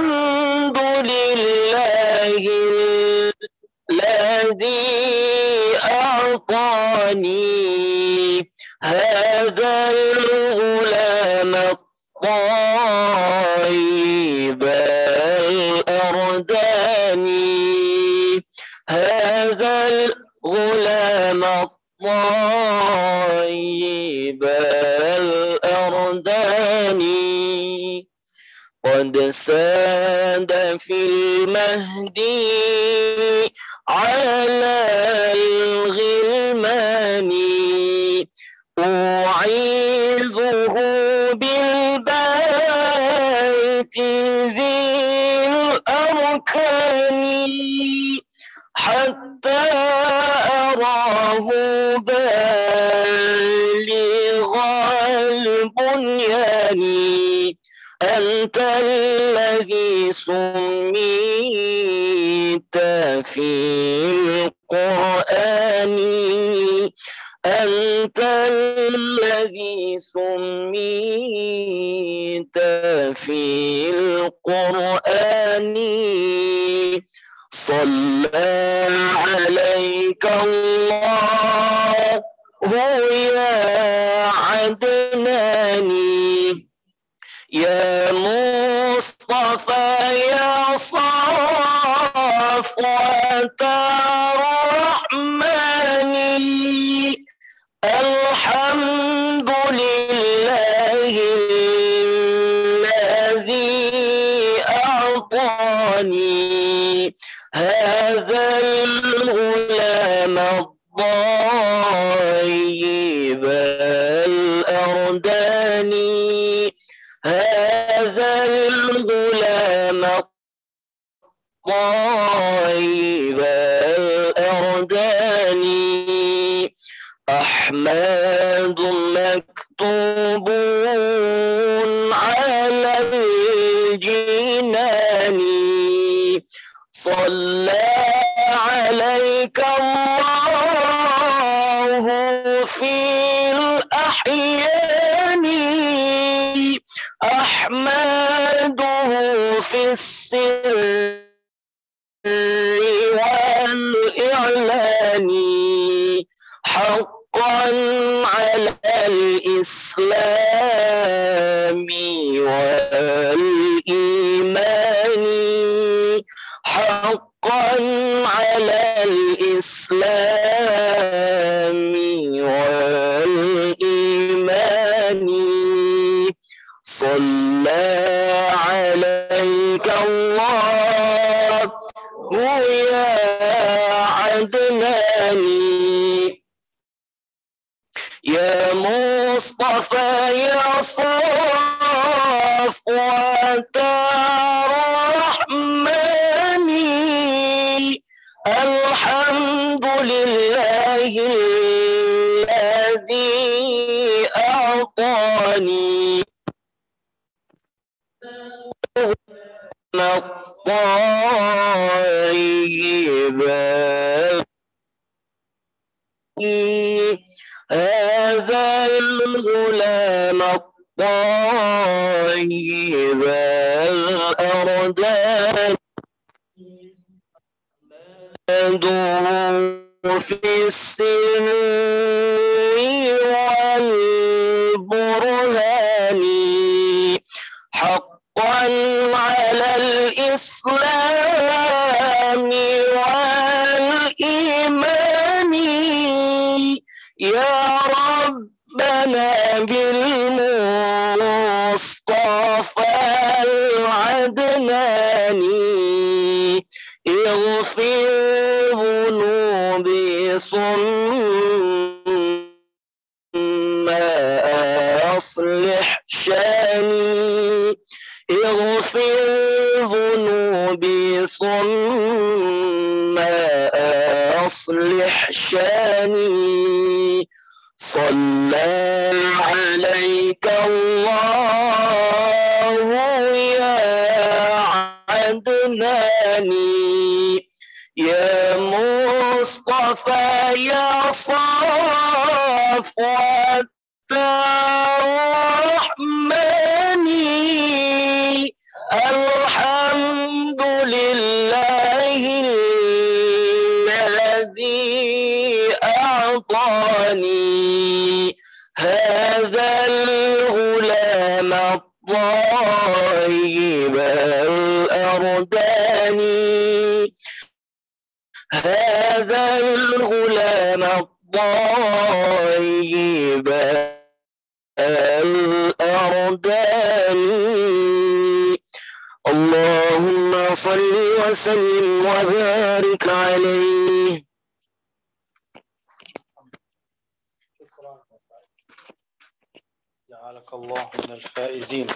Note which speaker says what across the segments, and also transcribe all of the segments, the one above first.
Speaker 1: الحمد لله الذي أعطاني هذا الغلام الطيب. قد ساد في المهدي على الغلمان. أعيذه بالبيت ذي الأركان حتى أنت الذي سميت في القرآن. أنت الذي سميت في القرآن. صلى عليك الله يا عدناني. يا مصطفى يا صفوة الرحمن الحمد لله الذي أعطاني لله الذي أعطاني الطيب هذا الغلام الطيب في السر والبرهان حقا على الإسلام والإيمان يا ربنا بالمصطفى العدناني اغفر ثم أصلح شأني. اغفر ذنوبي ثم أصلح شأني. صلى عليك الله يا عدناني. يا مصطفى يا صفوة الرحمن الحمد الغلام الطيب الأردان اللهم صل وسلم وبارك عليه.
Speaker 2: جعلك الله من الفائزين.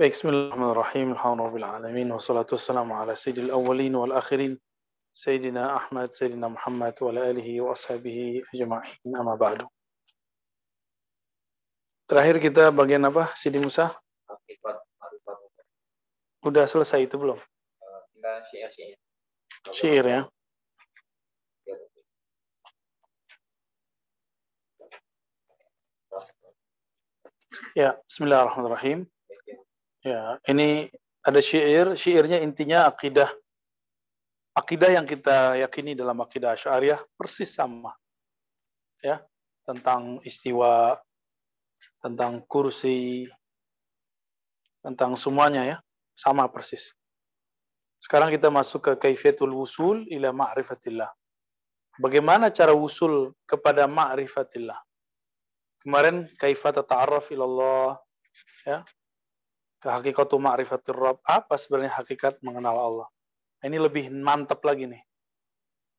Speaker 2: بسم الله الرحمن الرحيم الحمد لله العالمين والصلاة والسلام على سيد الأولين والآخرين سيدنا أحمد سيدنا محمد وعلى آله وأصحابه أجمعين أما بعد Terakhir kita bagian apa, Sidi Musa? Udah selesai itu belum?
Speaker 3: Syair-syair.
Speaker 2: Syair ya. Ya, Bismillahirrahmanirrahim. Ya, ini ada syair, syairnya intinya akidah. Akidah yang kita yakini dalam akidah Asy'ariyah persis sama. Ya, tentang istiwa, tentang kursi, tentang semuanya ya, sama persis. Sekarang kita masuk ke kaifiyatul wusul ila ma'rifatillah. Bagaimana cara wusul kepada ma'rifatillah? Kemarin kaifat ta'arraf ilallah ya. Ke hakikatu ma'rifatir Rabb. Apa sebenarnya hakikat mengenal Allah? Ini lebih mantap lagi nih.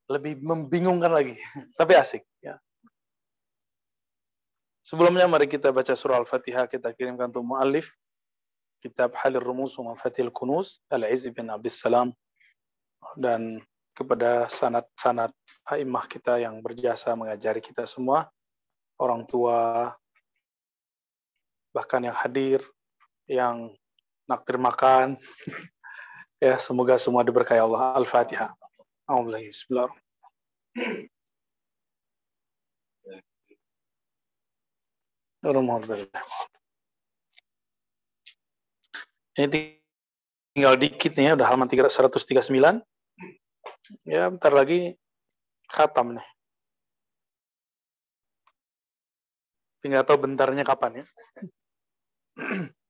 Speaker 2: Lebih membingungkan lagi. Tapi asik ya. Sebelumnya mari kita baca surah Al-Fatihah kita kirimkan untuk muallif kitab Halir Rumus wa Mafatil Kunuz Al-Izz bin Abdus Salam dan kepada sanat-sanat a'immah kita yang berjasa mengajari kita semua orang tua bahkan yang hadir yang naktir makan ya semoga semua diberkahi Allah Al-Fatihah Bismillahirrahmanirrahim Ini tinggal dikit nih ya, udah halaman 139. Ya, bentar lagi khatam nih. Tinggal tahu bentarnya kapan ya.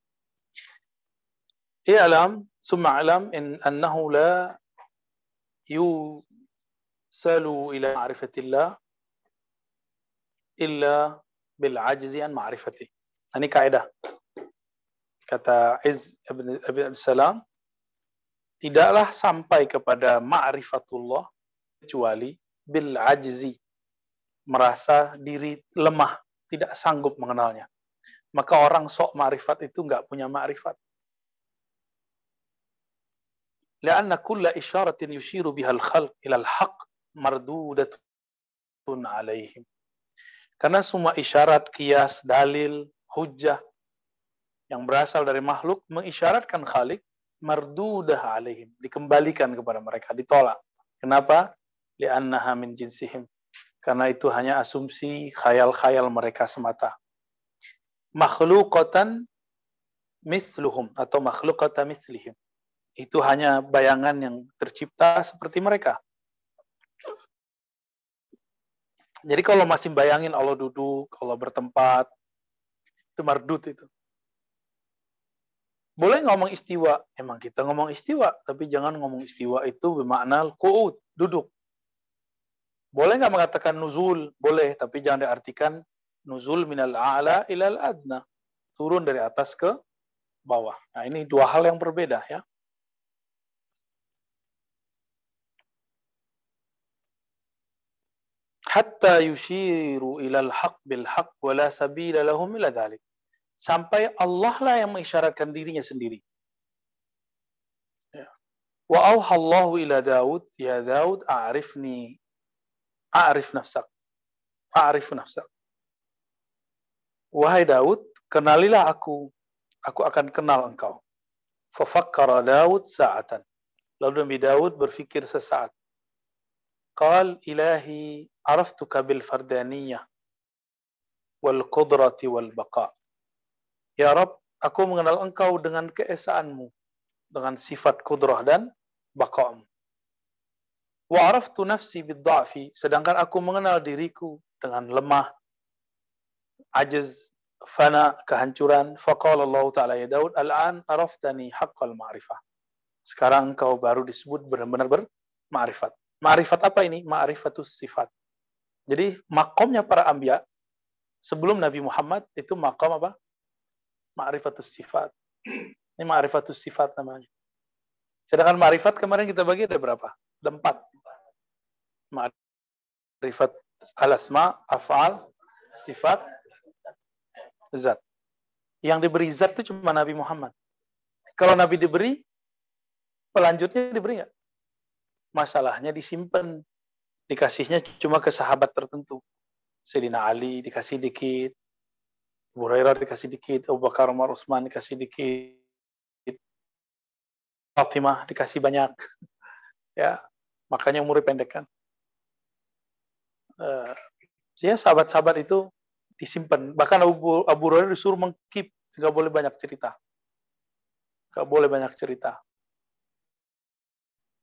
Speaker 2: I'lam, summa alam in annahu la yusalu ila ma'rifatillah illa bil ajzi an ma'rifati. Ini kaidah. Kata Iz Abi Salam, tidaklah sampai kepada ma'rifatullah kecuali bil ajzi merasa diri lemah, tidak sanggup mengenalnya. Maka orang sok ma'rifat itu nggak punya ma'rifat. لأن كل إشارة يشير بها الخلق إلى الحق مردودة عليهم karena semua isyarat, kias, dalil, hujah yang berasal dari makhluk mengisyaratkan khalik mardudah alaihim, dikembalikan kepada mereka, ditolak. Kenapa? Li'annaha min jinsihim. Karena itu hanya asumsi khayal-khayal mereka semata. Makhlukatan mithluhum atau makhlukata mithlihim. Itu hanya bayangan yang tercipta seperti mereka. Jadi kalau masih bayangin Allah duduk, Allah bertempat, itu mardut itu. Boleh ngomong istiwa, emang kita ngomong istiwa, tapi jangan ngomong istiwa itu bermakna ku'ud, duduk. Boleh nggak mengatakan nuzul? Boleh, tapi jangan diartikan nuzul minal a'la ilal adna. Turun dari atas ke bawah. Nah ini dua hal yang berbeda ya. Hatta yushiru ilal haq bil haq wa la sabila lahum ila dhalik. Sampai Allah lah yang mengisyaratkan dirinya sendiri. Ya. Wa auha Allahu ila Daud, ya Daud a'rifni a'rif nafsak. A'rif nafsak. Wahai Daud, kenalilah aku. Aku akan kenal engkau. Fafakkara Daud sa'atan. Lalu Nabi Daud berfikir sesaat. Qal ilahi wal qudrati wal baqa. Ya Rab, aku mengenal engkau dengan keesaanmu, dengan sifat kudrah dan baqa'mu. Wa araftu nafsi bid-dha'fi, sedangkan aku mengenal diriku dengan lemah, ajiz, fana kehancuran. Faqala Allah taala ya Daud al'an araftani haqqal ma'rifah. Sekarang kau baru disebut benar-benar berma'rifat ma'rifat apa ini? Ma'rifatus sifat jadi makomnya para ambia sebelum Nabi Muhammad itu makom apa ma'rifatus sifat ini ma'rifatus sifat namanya sedangkan ma'rifat kemarin kita bagi ada berapa ada empat ma'rifat al-asma af'al sifat zat. Yang diberi zat itu cuma Nabi Muhammad. Kalau Nabi diberi, pelanjutnya diberi nggak? Masalahnya disimpan. Dikasihnya cuma ke sahabat tertentu. Sayyidina Ali dikasih dikit. Abu Hurairah dikasih dikit. Abu Bakar Umar Utsman dikasih dikit. Fatimah dikasih banyak. Ya, makanya umurnya pendek kan. Uh, ya sahabat-sahabat itu disimpan. Bahkan Abu, Abu Hurairah disuruh mengkip, nggak boleh banyak cerita. Nggak boleh banyak cerita.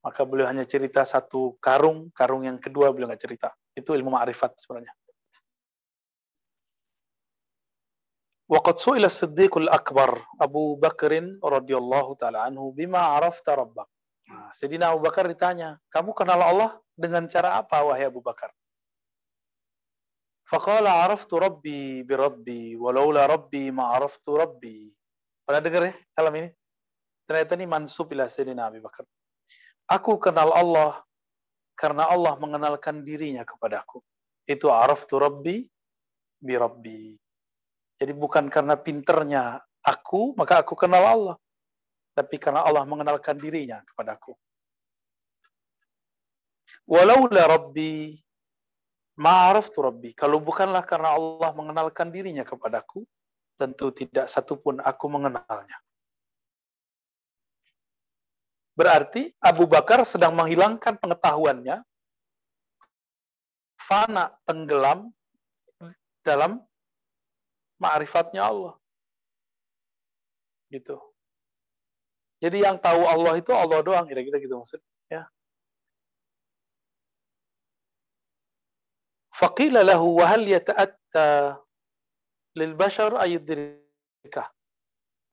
Speaker 2: Maka beliau hanya cerita satu karung, karung yang kedua beliau nggak cerita. Itu ilmu ma'rifat sebenarnya. Waqad su'ila Siddiqul Akbar Abu Bakrin radhiyallahu taala anhu bima arafta rabbak. Nah, Sayyidina Abu Bakar ditanya, "Kamu kenal Allah dengan cara apa wahai Abu Bakar?" Faqala araftu rabbi bi rabbi walaula rabbi ma araftu rabbi. Pernah dengar ya kalam ini? Ternyata ini mansub ila Sayyidina Abi Bakar. Aku kenal Allah karena Allah mengenalkan dirinya kepadaku. Itu araftu rabbi bi rabbi. Jadi bukan karena pinternya aku, maka aku kenal Allah. Tapi karena Allah mengenalkan dirinya kepadaku. Walaula rabbi Ma'araftu Rabbi. Kalau bukanlah karena Allah mengenalkan dirinya kepadaku, tentu tidak satupun aku mengenalnya. Berarti Abu Bakar sedang menghilangkan pengetahuannya, fana, tenggelam dalam ma'rifatnya Allah. Gitu. Jadi yang tahu Allah itu Allah doang, kira-kira gitu maksud. Ya. Faqila lahu wa hal yata'atta lil bashar.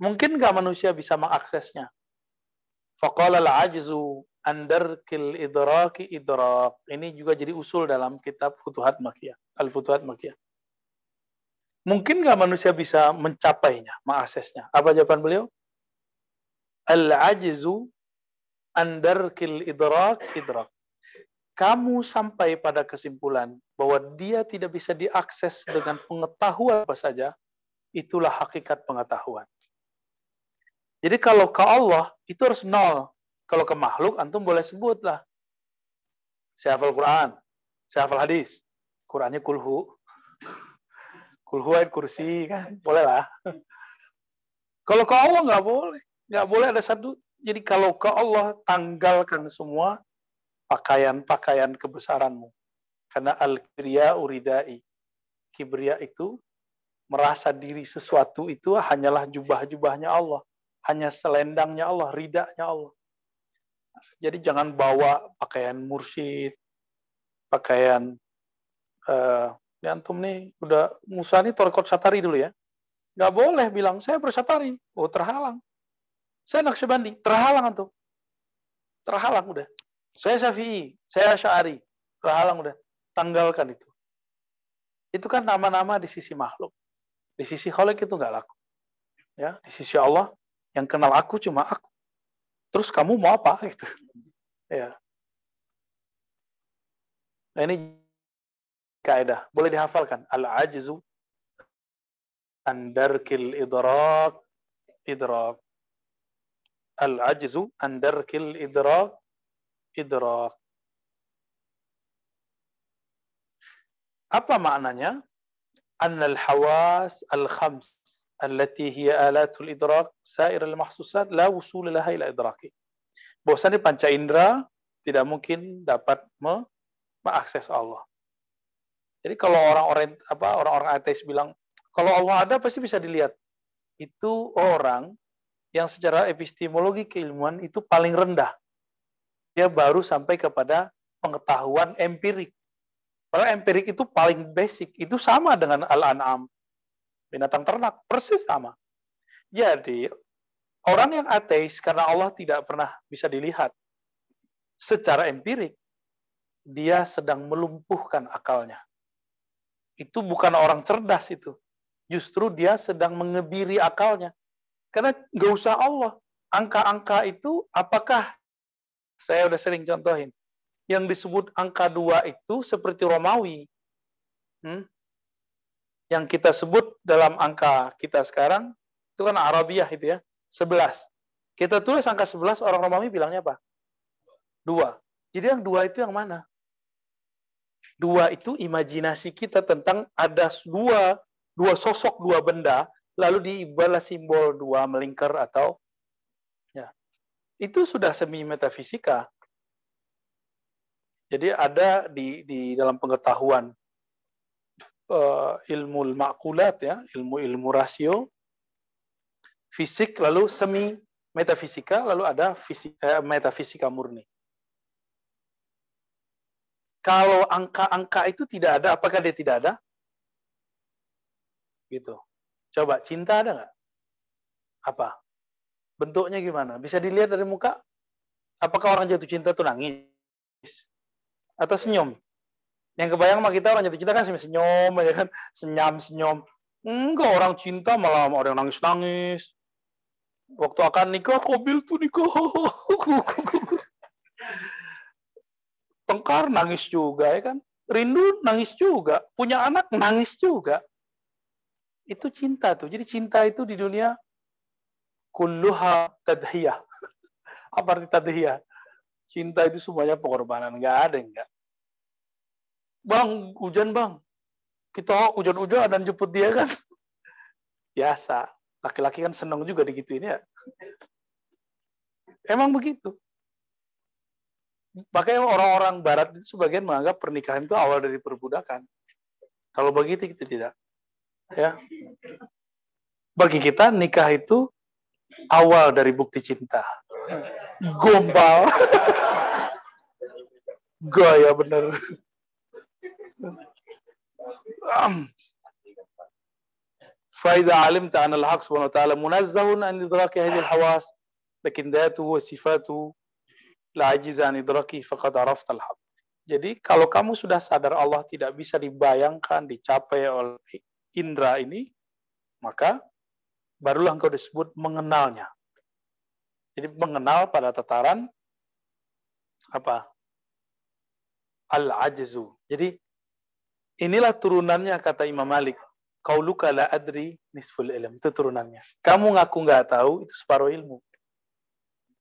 Speaker 2: Mungkin nggak manusia bisa mengaksesnya? Faqala al-ajzu andarkil idraki idrak. Ini juga jadi usul dalam kitab Futuhat Makiyah, Al-Futuhat Makiyah. Mungkin nggak manusia bisa mencapainya, mengaksesnya? Apa jawaban beliau? Al-ajzu andarkil idrak idrak kamu sampai pada kesimpulan bahwa dia tidak bisa diakses dengan pengetahuan apa saja, itulah hakikat pengetahuan. Jadi kalau ke Allah itu harus nol. Kalau ke makhluk antum boleh sebutlah. Saya hafal Quran, saya hafal hadis. Qurannya kulhu. Kulhu ayat kursi kan, boleh lah. Kalau ke Allah nggak boleh. Nggak boleh ada satu. Jadi kalau ke Allah tanggalkan semua pakaian-pakaian kebesaranmu. Karena al-kibria uridai. Kibria itu merasa diri sesuatu itu hanyalah jubah-jubahnya Allah. Hanya selendangnya Allah, ridaknya Allah. Jadi jangan bawa pakaian mursyid, pakaian uh, ya antum nih udah Musa nih torkot satari dulu ya. Nggak boleh bilang saya bersatari. Oh terhalang. Saya Naqsyabandi, terhalang antum. Terhalang udah. Saya Syafi'i, saya Syari. Kehalang udah. Tanggalkan itu. Itu kan nama-nama di sisi makhluk. Di sisi khalik itu nggak laku. Ya, di sisi Allah yang kenal aku cuma aku. Terus kamu mau apa gitu. Ya. Nah, ini kaidah. Boleh dihafalkan. Al-ajzu andarkil idrak idrak. Al-ajzu andarkil idrak idrak. Apa maknanya? Annal hawas al-khams allati hiya alatul idrak sair al-mahsusat la wusul laha ila idraki. Bahwasanya panca indera tidak mungkin dapat me mengakses Allah. Jadi kalau orang-orang apa orang-orang ateis bilang kalau Allah ada pasti bisa dilihat. Itu orang yang secara epistemologi keilmuan itu paling rendah dia baru sampai kepada pengetahuan empirik. Kalau empirik itu paling basic, itu sama dengan al-an'am. Binatang ternak, persis sama. Jadi, orang yang ateis karena Allah tidak pernah bisa dilihat secara empirik, dia sedang melumpuhkan akalnya. Itu bukan orang cerdas itu. Justru dia sedang mengebiri akalnya. Karena nggak usah Allah. Angka-angka itu apakah saya udah sering contohin. Yang disebut angka dua itu seperti Romawi. Hmm? Yang kita sebut dalam angka kita sekarang, itu kan Arabiah itu ya, 11. Kita tulis angka 11, orang Romawi bilangnya apa? Dua. Jadi yang dua itu yang mana? Dua itu imajinasi kita tentang ada dua, dua sosok, dua benda, lalu diibalah simbol dua melingkar atau ya itu sudah semi metafisika. Jadi ada di di dalam pengetahuan uh, ilmu makulat ya, ilmu-ilmu rasio, fisik lalu semi metafisika lalu ada fisik, eh, metafisika murni. Kalau angka-angka itu tidak ada, apakah dia tidak ada? Gitu. Coba, cinta ada nggak? Apa? Bentuknya gimana? Bisa dilihat dari muka? Apakah orang jatuh cinta itu nangis? Atau senyum? Yang kebayang sama kita orang jatuh cinta kan senyum, ya kan? Senyum-senyum. Enggak, orang cinta malah orang nangis-nangis. Waktu akan nikah, kobil tuh nikah. Tengkar nangis juga, ya kan? Rindu nangis juga. Punya anak nangis juga. Itu cinta tuh. Jadi cinta itu di dunia kulluha tadhiyah. Apa arti tadhiyah? Cinta itu semuanya pengorbanan. Nggak ada enggak. Bang, hujan bang. Kita hujan-hujan dan jemput dia kan. Biasa. Laki-laki kan senang juga digituin ya. Emang begitu. Makanya orang-orang barat itu sebagian menganggap pernikahan itu awal dari perbudakan. Kalau begitu kita tidak. Ya. Bagi kita nikah itu awal dari bukti cinta. Gombal. Gaya bener. فإذا علمت أن الحق سبحانه وتعالى منزه عن إدراك هذه الحواس لكن ذاته وصفاته لا عجز عن إدراكه فقد عرفت الحق Jadi kalau kamu sudah sadar Allah tidak bisa dibayangkan, dicapai oleh indera ini, maka barulah engkau disebut mengenalnya. Jadi mengenal pada tataran apa? Al-ajzu. Jadi inilah turunannya kata Imam Malik. Qauluka la adri nisful ilm. Itu turunannya. Kamu ngaku nggak tahu, itu separuh ilmu.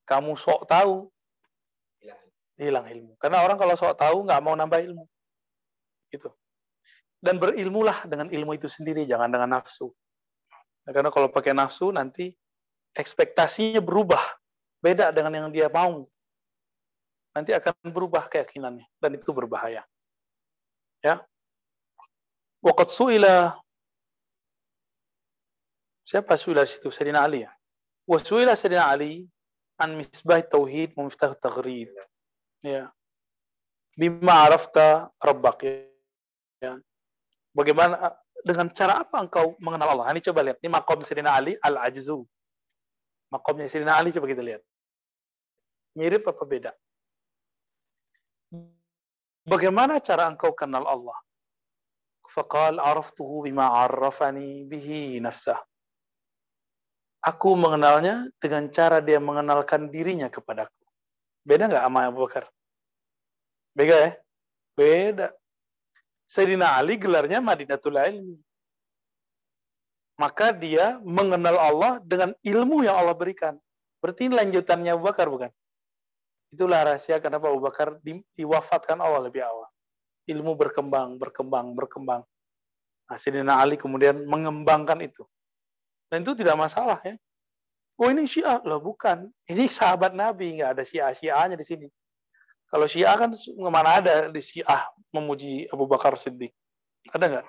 Speaker 2: Kamu sok tahu, hilang ilmu. Karena orang kalau sok tahu nggak mau nambah ilmu. Gitu. Dan berilmulah dengan ilmu itu sendiri, jangan dengan nafsu. Nah, karena kalau pakai nafsu nanti ekspektasinya berubah, beda dengan yang dia mau. Nanti akan berubah keyakinannya dan itu berbahaya. Ya. Waqat su'ila Siapa suila situ? Sayyidina Ali ya. Wa suila Sayyidina Ali an misbah tauhid wa miftah taghrib. Ya. Bima arafta rabbak ya. Bagaimana dengan cara apa engkau mengenal Allah? Ini coba lihat. Ini makom Sayyidina Ali al-ajzu. Makomnya Sayyidina Ali coba kita lihat. Mirip apa beda? Bagaimana cara engkau kenal Allah? Faqal araftuhu bima arrafani bihi nafsah. Aku mengenalnya dengan cara dia mengenalkan dirinya kepadaku. Beda nggak sama Abu Bakar? Beda ya? Beda. Sayyidina Ali gelarnya Madinatul Ilmi. Maka dia mengenal Allah dengan ilmu yang Allah berikan. Berarti lanjutannya Abu Bakar bukan? Itulah rahasia kenapa Abu Bakar di, diwafatkan Allah lebih awal. Ilmu berkembang, berkembang, berkembang. Nah, Sayyidina Ali kemudian mengembangkan itu. Dan itu tidak masalah ya. Oh ini Syiah loh bukan. Ini sahabat Nabi nggak ada Syiah-Syiahnya di sini. Kalau Syiah kan mana ada di Syiah memuji Abu Bakar Siddiq. Ada nggak?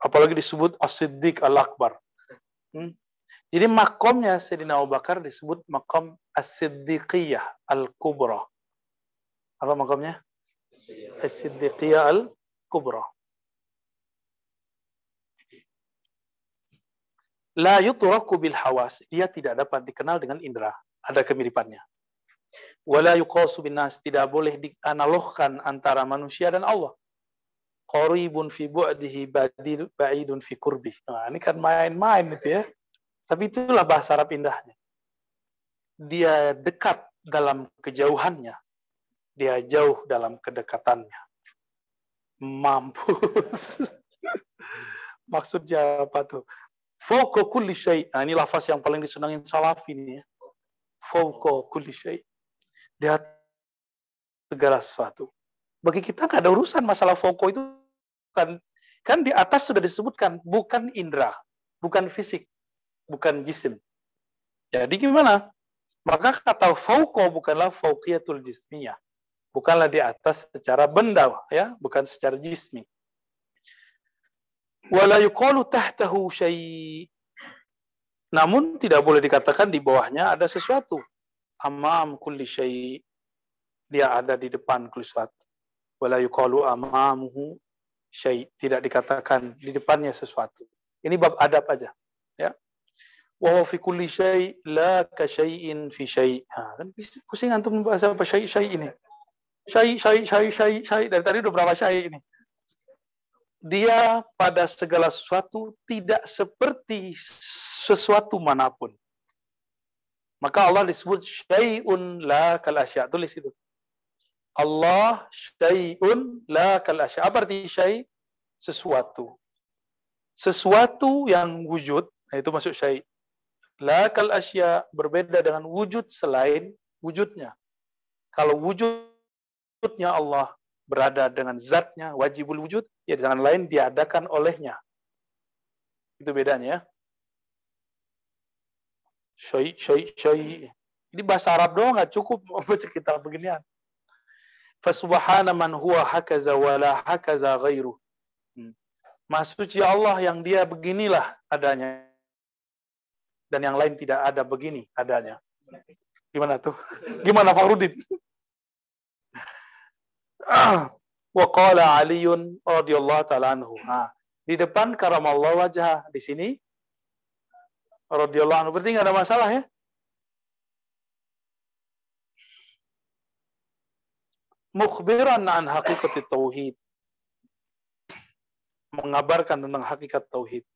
Speaker 2: Apalagi disebut As-Siddiq Al-Akbar. Hmm? Jadi makomnya Sayyidina Abu Bakar disebut makom As-Siddiqiyah Al-Kubra. Apa makomnya? As-Siddiqiyah Al-Kubra. La yutraku bil hawas. Dia tidak dapat dikenal dengan indera. Ada kemiripannya. Wala yuqasu bin nas. Tidak boleh dianalogkan antara manusia dan Allah. Qaribun fi bu'dihi ba'idun fi kurbih. Nah, ini kan main-main itu ya. Tapi itulah bahasa Arab indahnya. Dia dekat dalam kejauhannya. Dia jauh dalam kedekatannya. Mampus. Maksudnya apa tuh? Fauqa kulli syai. Nah, ini lafaz yang paling disenangin salafi ini ya. Fauqa kulli syai. Di atas segala sesuatu. Bagi kita nggak ada urusan masalah fauqa itu kan kan di atas sudah disebutkan bukan indera, bukan fisik, bukan jisim. Jadi gimana? Maka kata fauqa bukanlah fauqiyatul jismiyah. Bukanlah di atas secara benda ya, bukan secara jismi. Wala yuqalu tahtahu syai. Namun tidak boleh dikatakan di bawahnya ada sesuatu. Amam kulli syai. Dia ada di depan kulli sesuatu. Wala yuqalu amamuhu syai. Tidak dikatakan di depannya sesuatu. Ini bab adab aja. Ya. Wa fi kulli syai la ka syai'in fi syai. Ha, kan pusing antum membahas apa syai syai ini. Syai syai syai syai syai dari tadi udah berapa syai ini. Dia pada segala sesuatu tidak seperti sesuatu mana pun. Maka Allah disebut syai'un la kal asya. Tulis itu. Allah syai'un la kal asya. Apa arti syai? Sesuatu. Sesuatu yang wujud, nah itu masuk syai'. La kal asya berbeda dengan wujud selain wujudnya. Kalau wujudnya Allah berada dengan zatnya, wajibul wujud, ya dengan lain diadakan olehnya. Itu bedanya ya. Syai, syai, syai. Ini bahasa Arab doang nggak cukup membaca kitab beginian. Fasubhana man huwa hakaza wa la hakaza ghairu. Hmm. Maksudnya Allah yang dia beginilah adanya. Dan yang lain tidak ada begini adanya. Gimana tuh? Gimana Fakhrudin? Ah, Waqala Aliun radhiyallahu taala anhu. Nah, di depan karamallahu wajah di sini radhiyallahu anhu. Berarti nggak ada masalah ya? Mukhbiran an haqiqati tauhid. Mengabarkan tentang hakikat tauhid.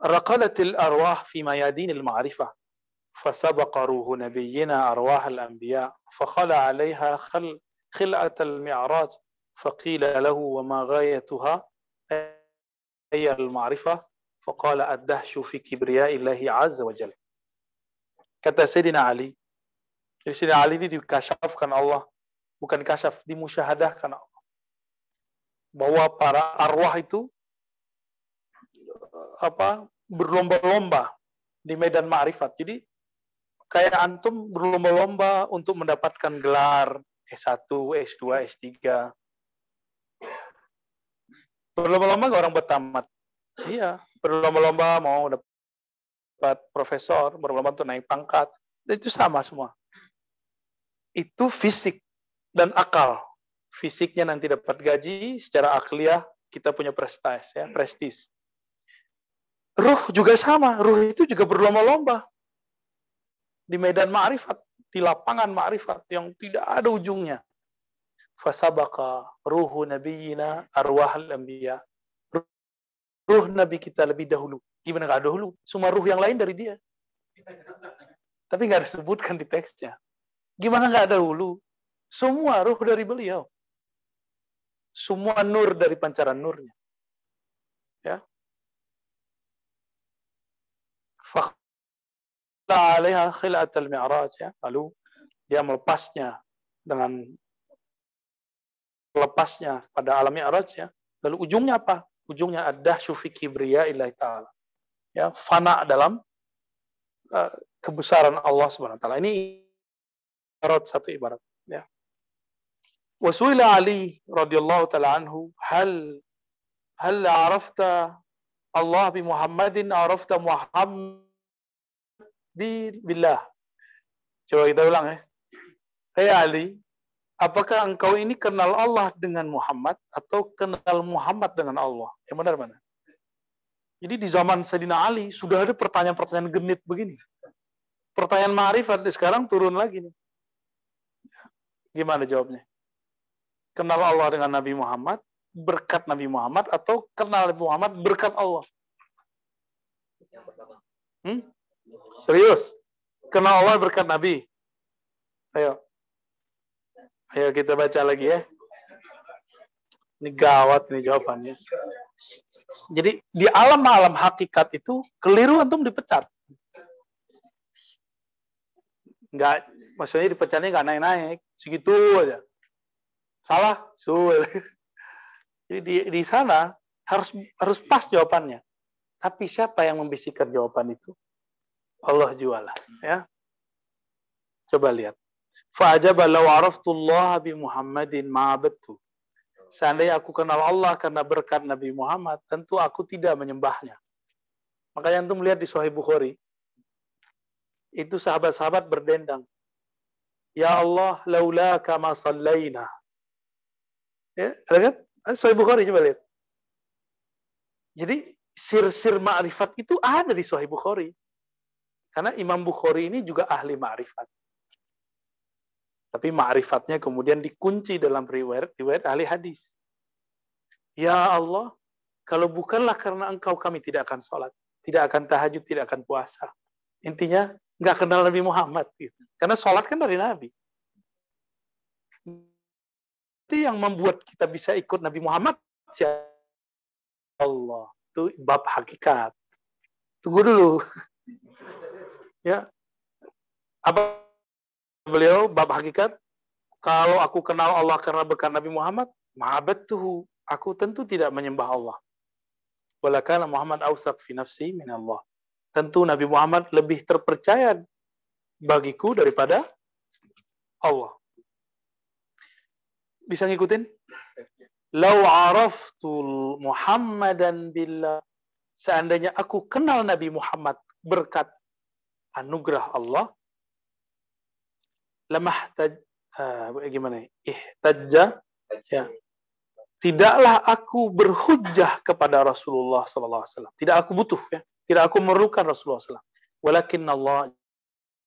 Speaker 2: Raqalatil arwah fi mayadinil ma'rifah. فسبق روح نبينا أرواح الأنبياء فخلى عليها خل خلعة المعراج فقيل له وما غايتها؟ أي المعرفة؟ فقال الدهش في كبرياء الله عز وجل. كتا سيدنا علي سيدنا علي دي كشف كان الله bukan kasaf dimusyahadahkan Allah. Bahwa para arwah itu apa berlomba-lomba di medan ma'rifat jadi kayak antum berlomba-lomba untuk mendapatkan gelar S1, S2, S3. Berlomba-lomba nggak orang bertamat. Iya, berlomba-lomba mau dapat profesor, berlomba untuk naik pangkat. Itu sama semua. Itu fisik dan akal. Fisiknya nanti dapat gaji, secara akliah kita punya prestis, ya, prestis. Ruh juga sama, ruh itu juga berlomba-lomba di medan ma'rifat, di lapangan ma'rifat yang tidak ada ujungnya. Fasabaka ruhu nabiyina arwahal anbiya. Ruh nabi kita lebih dahulu. Gimana nggak dahulu? Semua ruh yang lain dari dia. Tapi nggak disebutkan di teksnya. Gimana nggak dahulu? Semua ruh dari beliau. Semua nur dari pancaran nurnya. Ya, alaiha khilat al-mi'raj ya. Lalu dia melepasnya dengan melepasnya pada alam mi'raj ya. Lalu ujungnya apa? Ujungnya ada syufi kibriya ilahi ta'ala. Ya, fana dalam uh, kebesaran Allah Subhanahu wa taala. Ini ibarat satu ibarat ya. Wasuila Ali radhiyallahu taala anhu hal hal arafta Allah bi Muhammadin arafta Muhammad billah. Coba kita ulang ya. Hei Ali, apakah engkau ini kenal Allah dengan Muhammad atau kenal Muhammad dengan Allah? Yang benar mana? Jadi di zaman Sayyidina Ali sudah ada pertanyaan-pertanyaan genit begini. Pertanyaan ma'rifat sekarang turun lagi nih. Gimana jawabnya? Kenal Allah dengan Nabi Muhammad, berkat Nabi Muhammad, atau kenal Nabi Muhammad berkat Allah?
Speaker 3: Yang pertama.
Speaker 2: Hmm? Serius? Kenal Allah berkat Nabi? Ayo. Ayo kita baca lagi ya. Ini gawat nih jawabannya. Jadi di alam-alam hakikat itu keliru antum dipecat. Enggak, maksudnya dipecatnya nggak naik-naik, segitu aja. Salah, sul. Jadi di, di sana harus harus pas jawabannya. Tapi siapa yang membisikkan jawaban itu? Allah jualah, ya. Coba lihat. Fa'ajaba law araftullah bi Muhammadin ma'abadtu. Seandainya aku kenal Allah karena berkat Nabi Muhammad, tentu aku tidak menyembahnya. Makanya antum lihat di Sahih Bukhari, itu sahabat-sahabat berdendang. Ya Allah, laula kama sallaina. Ya, ada kan? Sahih Bukhari coba lihat. Jadi sir-sir ma'rifat itu ada di Sahih Bukhari. Karena Imam Bukhari ini juga ahli ma'rifat. Tapi ma'rifatnya kemudian dikunci dalam riwayat, riwayat ahli hadis. Ya Allah, kalau bukanlah karena engkau kami tidak akan sholat, tidak akan tahajud, tidak akan puasa. Intinya nggak kenal Nabi Muhammad. Gitu. Karena sholat kan dari Nabi. Itu yang membuat kita bisa ikut Nabi Muhammad. Siapa Allah. Itu bab hakikat. Tunggu dulu. Ya. Apa beliau bab hakikat? Kalau aku kenal Allah karena berkat Nabi Muhammad ma'abadtuhu aku tentu tidak menyembah Allah. Walakana Muhammad awsaq fi nafsi min Allah tentu Nabi Muhammad lebih terpercaya bagiku daripada Allah. Bisa ngikutin? Lau araftul Muhammadan billah. Seandainya aku kenal Nabi Muhammad berkat anugerah Allah lemah taj uh, gimana ihtajja ya. Tidaklah aku berhujjah kepada Rasulullah sallallahu alaihi wasallam. Tidak aku butuh ya. Tidak aku memerlukan Rasulullah SAW walakin Allah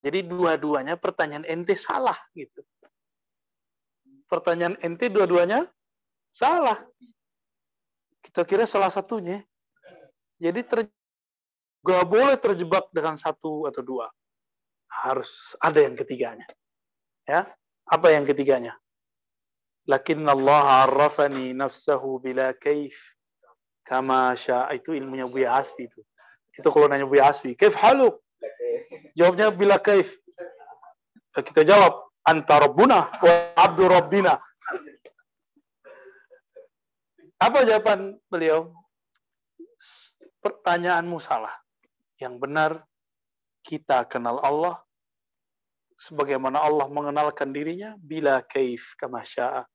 Speaker 2: jadi dua-duanya pertanyaan ente salah gitu. Pertanyaan ente dua-duanya salah. Kita kira salah satunya. Jadi ter, gak boleh terjebak dengan satu atau dua harus ada yang ketiganya Ya, apa yang ketiganya? Lakin Allah arrafani nafsahu bila kaif kama sya itu ilmunya Buya Asfi itu. Itu kalau nanya Buya Asfi, kaif haluk? Jawabnya bila kaif. Kita jawab anta rabbuna wa abdu rabbina. Apa jawaban beliau? Pertanyaanmu salah. Yang benar kita kenal Allah sebagaimana Allah mengenalkan dirinya bila kaif kama sya'a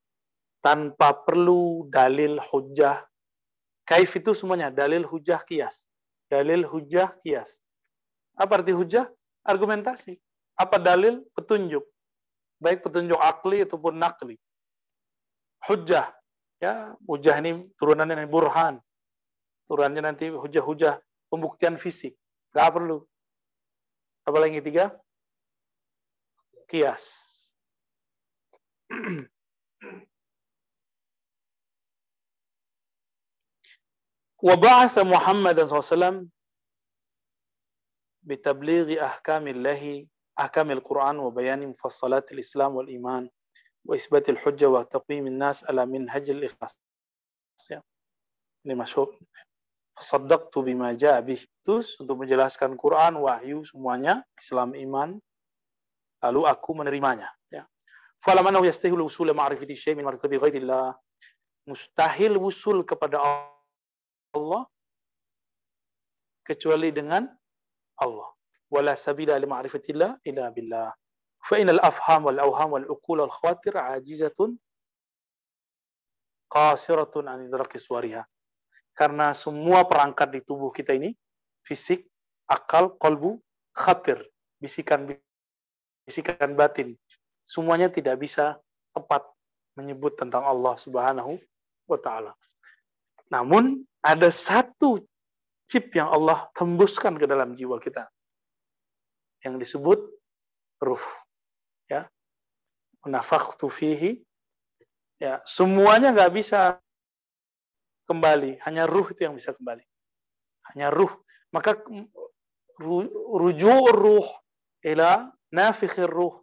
Speaker 2: tanpa perlu dalil hujah kaif itu semuanya dalil hujah kias dalil hujah kias. Apa arti hujah argumentasi. Apa dalil? Petunjuk. Baik petunjuk akli ataupun nakli. Hujah ya hujah ini turunannya burhan. Turunannya nanti hujah-hujah pembuktian fisik nggak perlu apalagi tiga kias. وبعث محمد صلى الله عليه وسلم بتبليغ أحكام الله أحكام القرآن وبيان مفصلات الإسلام والإيمان وإثبات الحجة وتقويم الناس على منهج الإخلاص ini masuk Fasaddaqtu bima ja'bih terus untuk menjelaskan Quran, wahyu semuanya, Islam, iman, lalu aku menerimanya ya. Falamanahu yastahil usul ma'rifati syai' min ma'rifati ghairillah. Mustahil usul kepada Allah kecuali dengan Allah. Wala sabila li ma'rifatillah illa billah. Fa inal afham wal awham wal uqul wal khawatir ajizatun qasiratun an idraki suwariha karena semua perangkat di tubuh kita ini fisik akal kolbu khatir bisikan bisikan batin. Semuanya tidak bisa tepat menyebut tentang Allah Subhanahu wa taala. Namun ada satu chip yang Allah tembuskan ke dalam jiwa kita. Yang disebut ruh. Ya. Nafakhtu fihi. Ya, semuanya nggak bisa kembali, hanya ruh itu yang bisa kembali. Hanya ruh. Maka rujuk ruh ila nafikhir ruh.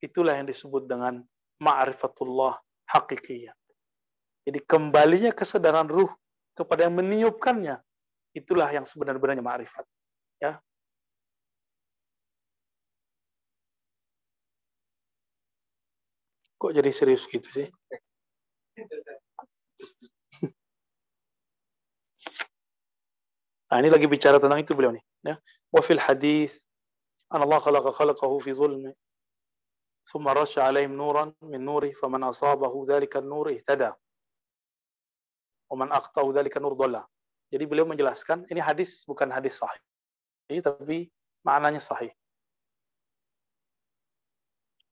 Speaker 2: Itulah yang disebut dengan ma'rifatullah hakikiyah. Jadi kembalinya kesadaran ruh kepada yang meniupkannya. Itulah yang sebenarnya ma'rifat. Ya. Kok jadi serius gitu sih? Nah, ini lagi bicara tentang itu beliau nih. Ya. Wa fil hadis an Allah khalaqa khalaqahu fi zulmi ثم رش عليهم نورا من نوره فمن أصابه ذلك النور اهتدى ومن أخطأه ذلك النور ضل jadi beliau menjelaskan ini hadis bukan hadis sahih tapi maknanya sahih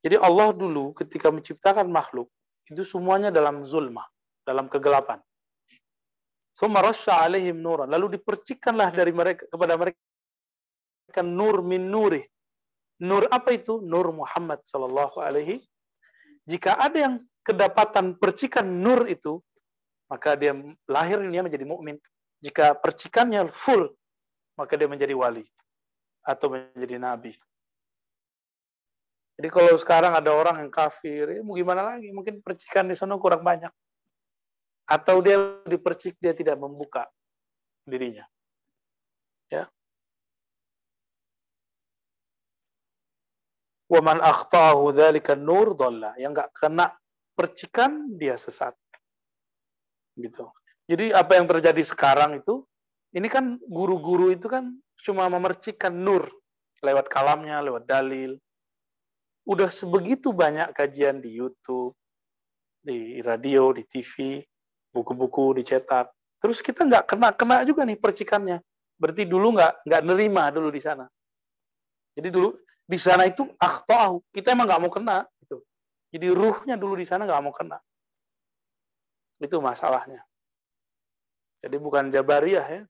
Speaker 2: jadi Allah dulu ketika menciptakan makhluk itu semuanya dalam zulmah dalam kegelapan alaihim nuran. Lalu dipercikanlah dari mereka kepada mereka nur min nuri. Nur apa itu? Nur Muhammad sallallahu alaihi. Jika ada yang kedapatan percikan nur itu, maka dia lahir dia menjadi mukmin. Jika percikannya full, maka dia menjadi wali atau menjadi nabi. Jadi kalau sekarang ada orang yang kafir, ya mau gimana lagi? Mungkin percikan di sana kurang banyak atau dia dipercik dia tidak membuka dirinya. Ya. Waman akhtahu dzalika nur dhalla. Yang enggak kena percikan dia sesat. Gitu. Jadi apa yang terjadi sekarang itu ini kan guru-guru itu kan cuma memercikan nur lewat kalamnya, lewat dalil. Udah sebegitu banyak kajian di YouTube, di radio, di TV, buku-buku dicetak. Terus kita nggak kena-kena juga nih percikannya. Berarti dulu nggak nggak nerima dulu di sana. Jadi dulu di sana itu akhtahu. Kita emang nggak mau kena. Gitu. Jadi ruhnya dulu di sana nggak mau kena. Itu masalahnya. Jadi bukan jabariyah ya.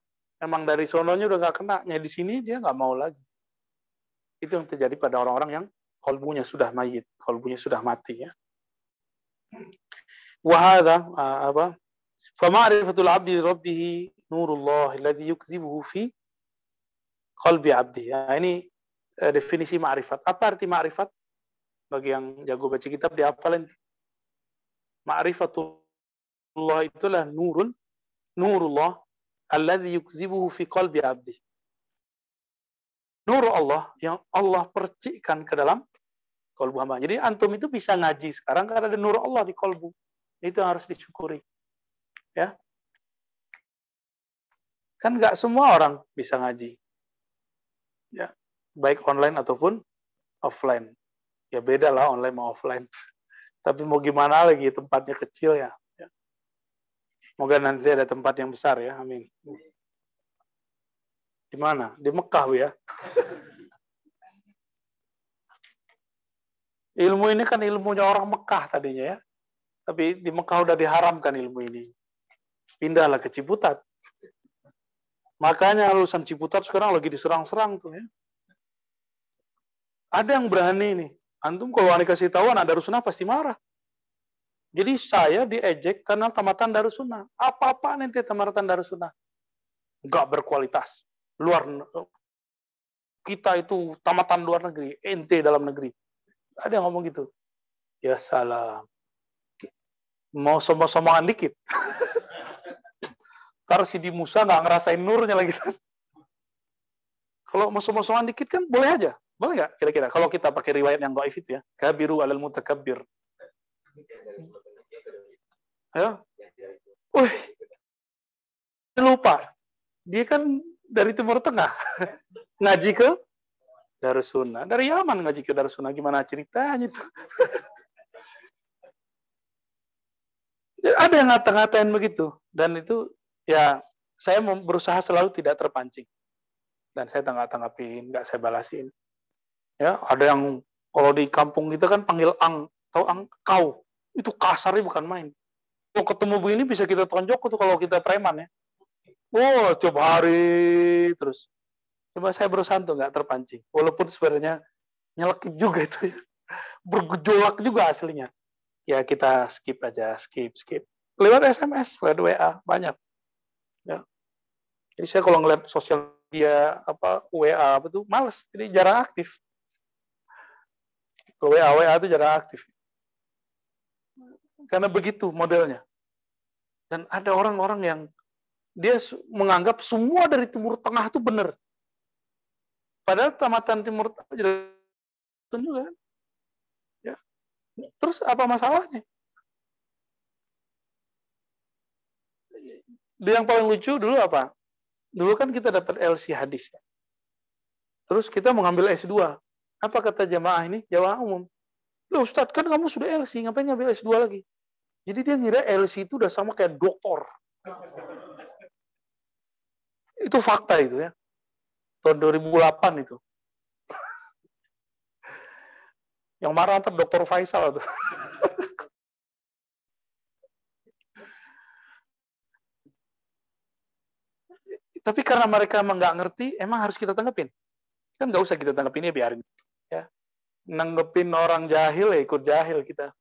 Speaker 2: Emang dari sononya udah nggak kena. Di sini dia nggak mau lagi. Itu yang terjadi pada orang-orang yang kolbunya sudah mayit, kolbunya sudah mati ya. Wahada apa فمعرفة العبد لربه نور الله الذي يكذبه في qalbi abdi. Nah, ini uh, definisi ma'rifat. Apa arti ma'rifat? Bagi yang jago baca kitab dihafalin. Ma'rifatullah itulah nurun, nurullah alladhi yukzibuhu fi qalbi abdi. Nur Allah yang Allah percikkan ke dalam kolbu hamba. Jadi antum itu bisa ngaji sekarang karena ada nur Allah di kolbu. Itu yang harus disyukuri ya kan nggak semua orang bisa ngaji ya baik online ataupun offline ya beda lah online mau offline tapi mau gimana lagi tempatnya kecil ya, ya. Moga nanti ada tempat yang besar ya, amin. Di mana? Di Mekah ya. ilmu ini kan ilmunya orang Mekah tadinya ya. Tapi di Mekah udah diharamkan ilmu ini pindahlah ke Ciputat. Makanya lulusan Ciputat sekarang lagi diserang-serang tuh ya. Ada yang berani nih. Antum kalau Ani kasih tahu anak Darussunnah pasti marah. Jadi saya diejek karena tamatan Darussunnah. Apa-apa nanti tamatan Darussunnah. Enggak berkualitas. Luar kita itu tamatan luar negeri, ente dalam negeri. Ada yang ngomong gitu. Ya salam. Mau sombong-sombongan dikit. Ntar si di Musa nggak ngerasain nurnya lagi kan. Kalau musuh-musuhan dikit kan boleh aja. Boleh nggak kira-kira? Kalau kita pakai riwayat yang dhaif itu ya. Kabiru alal mutakabbir. Ya. Wih. Lupa. Dia kan dari Timur Tengah. ngaji ke Darussunnah. Dari Yaman ngaji ke Darussunnah. Gimana ceritanya itu? ada yang ngata-ngatain begitu. Dan itu ya saya berusaha selalu tidak terpancing dan saya tanggap tanggapin nggak saya balasin ya ada yang kalau di kampung kita kan panggil ang atau ang kau itu kasarnya bukan main kalau ketemu begini bisa kita tonjok tuh kalau kita preman ya Oh, coba hari terus. Coba saya berusaha untuk nggak terpancing. Walaupun sebenarnya nyelekit juga itu ya. Bergejolak juga aslinya. Ya kita skip aja, skip, skip. Lewat SMS, lewat WA, banyak. Ya. Jadi saya kalau ngeliat sosial media apa WA apa tuh males, jadi jarang aktif. Kalau WA WA itu jarang aktif. Karena begitu modelnya. Dan ada orang-orang yang dia menganggap semua dari Timur Tengah itu benar. Padahal tamatan Timur Tengah juga kan. Ya. Terus apa masalahnya? Yang paling lucu dulu apa? Dulu kan kita dapat LC hadis. Ya. Terus kita mengambil S2. Apa kata jamaah ini? Jamaah umum. Loh Ustadz, kan kamu sudah LC, ngapain ngambil S2 lagi? Jadi dia ngira LC itu udah sama kayak doktor. Itu fakta itu ya. Tahun 2008 itu. Yang marah antar dokter Faisal tuh. Tapi karena mereka emang nggak ngerti, emang harus kita tanggapin. Kan nggak usah kita tanggapin ya biarin. Ya. Nanggepin orang jahil ya ikut jahil kita.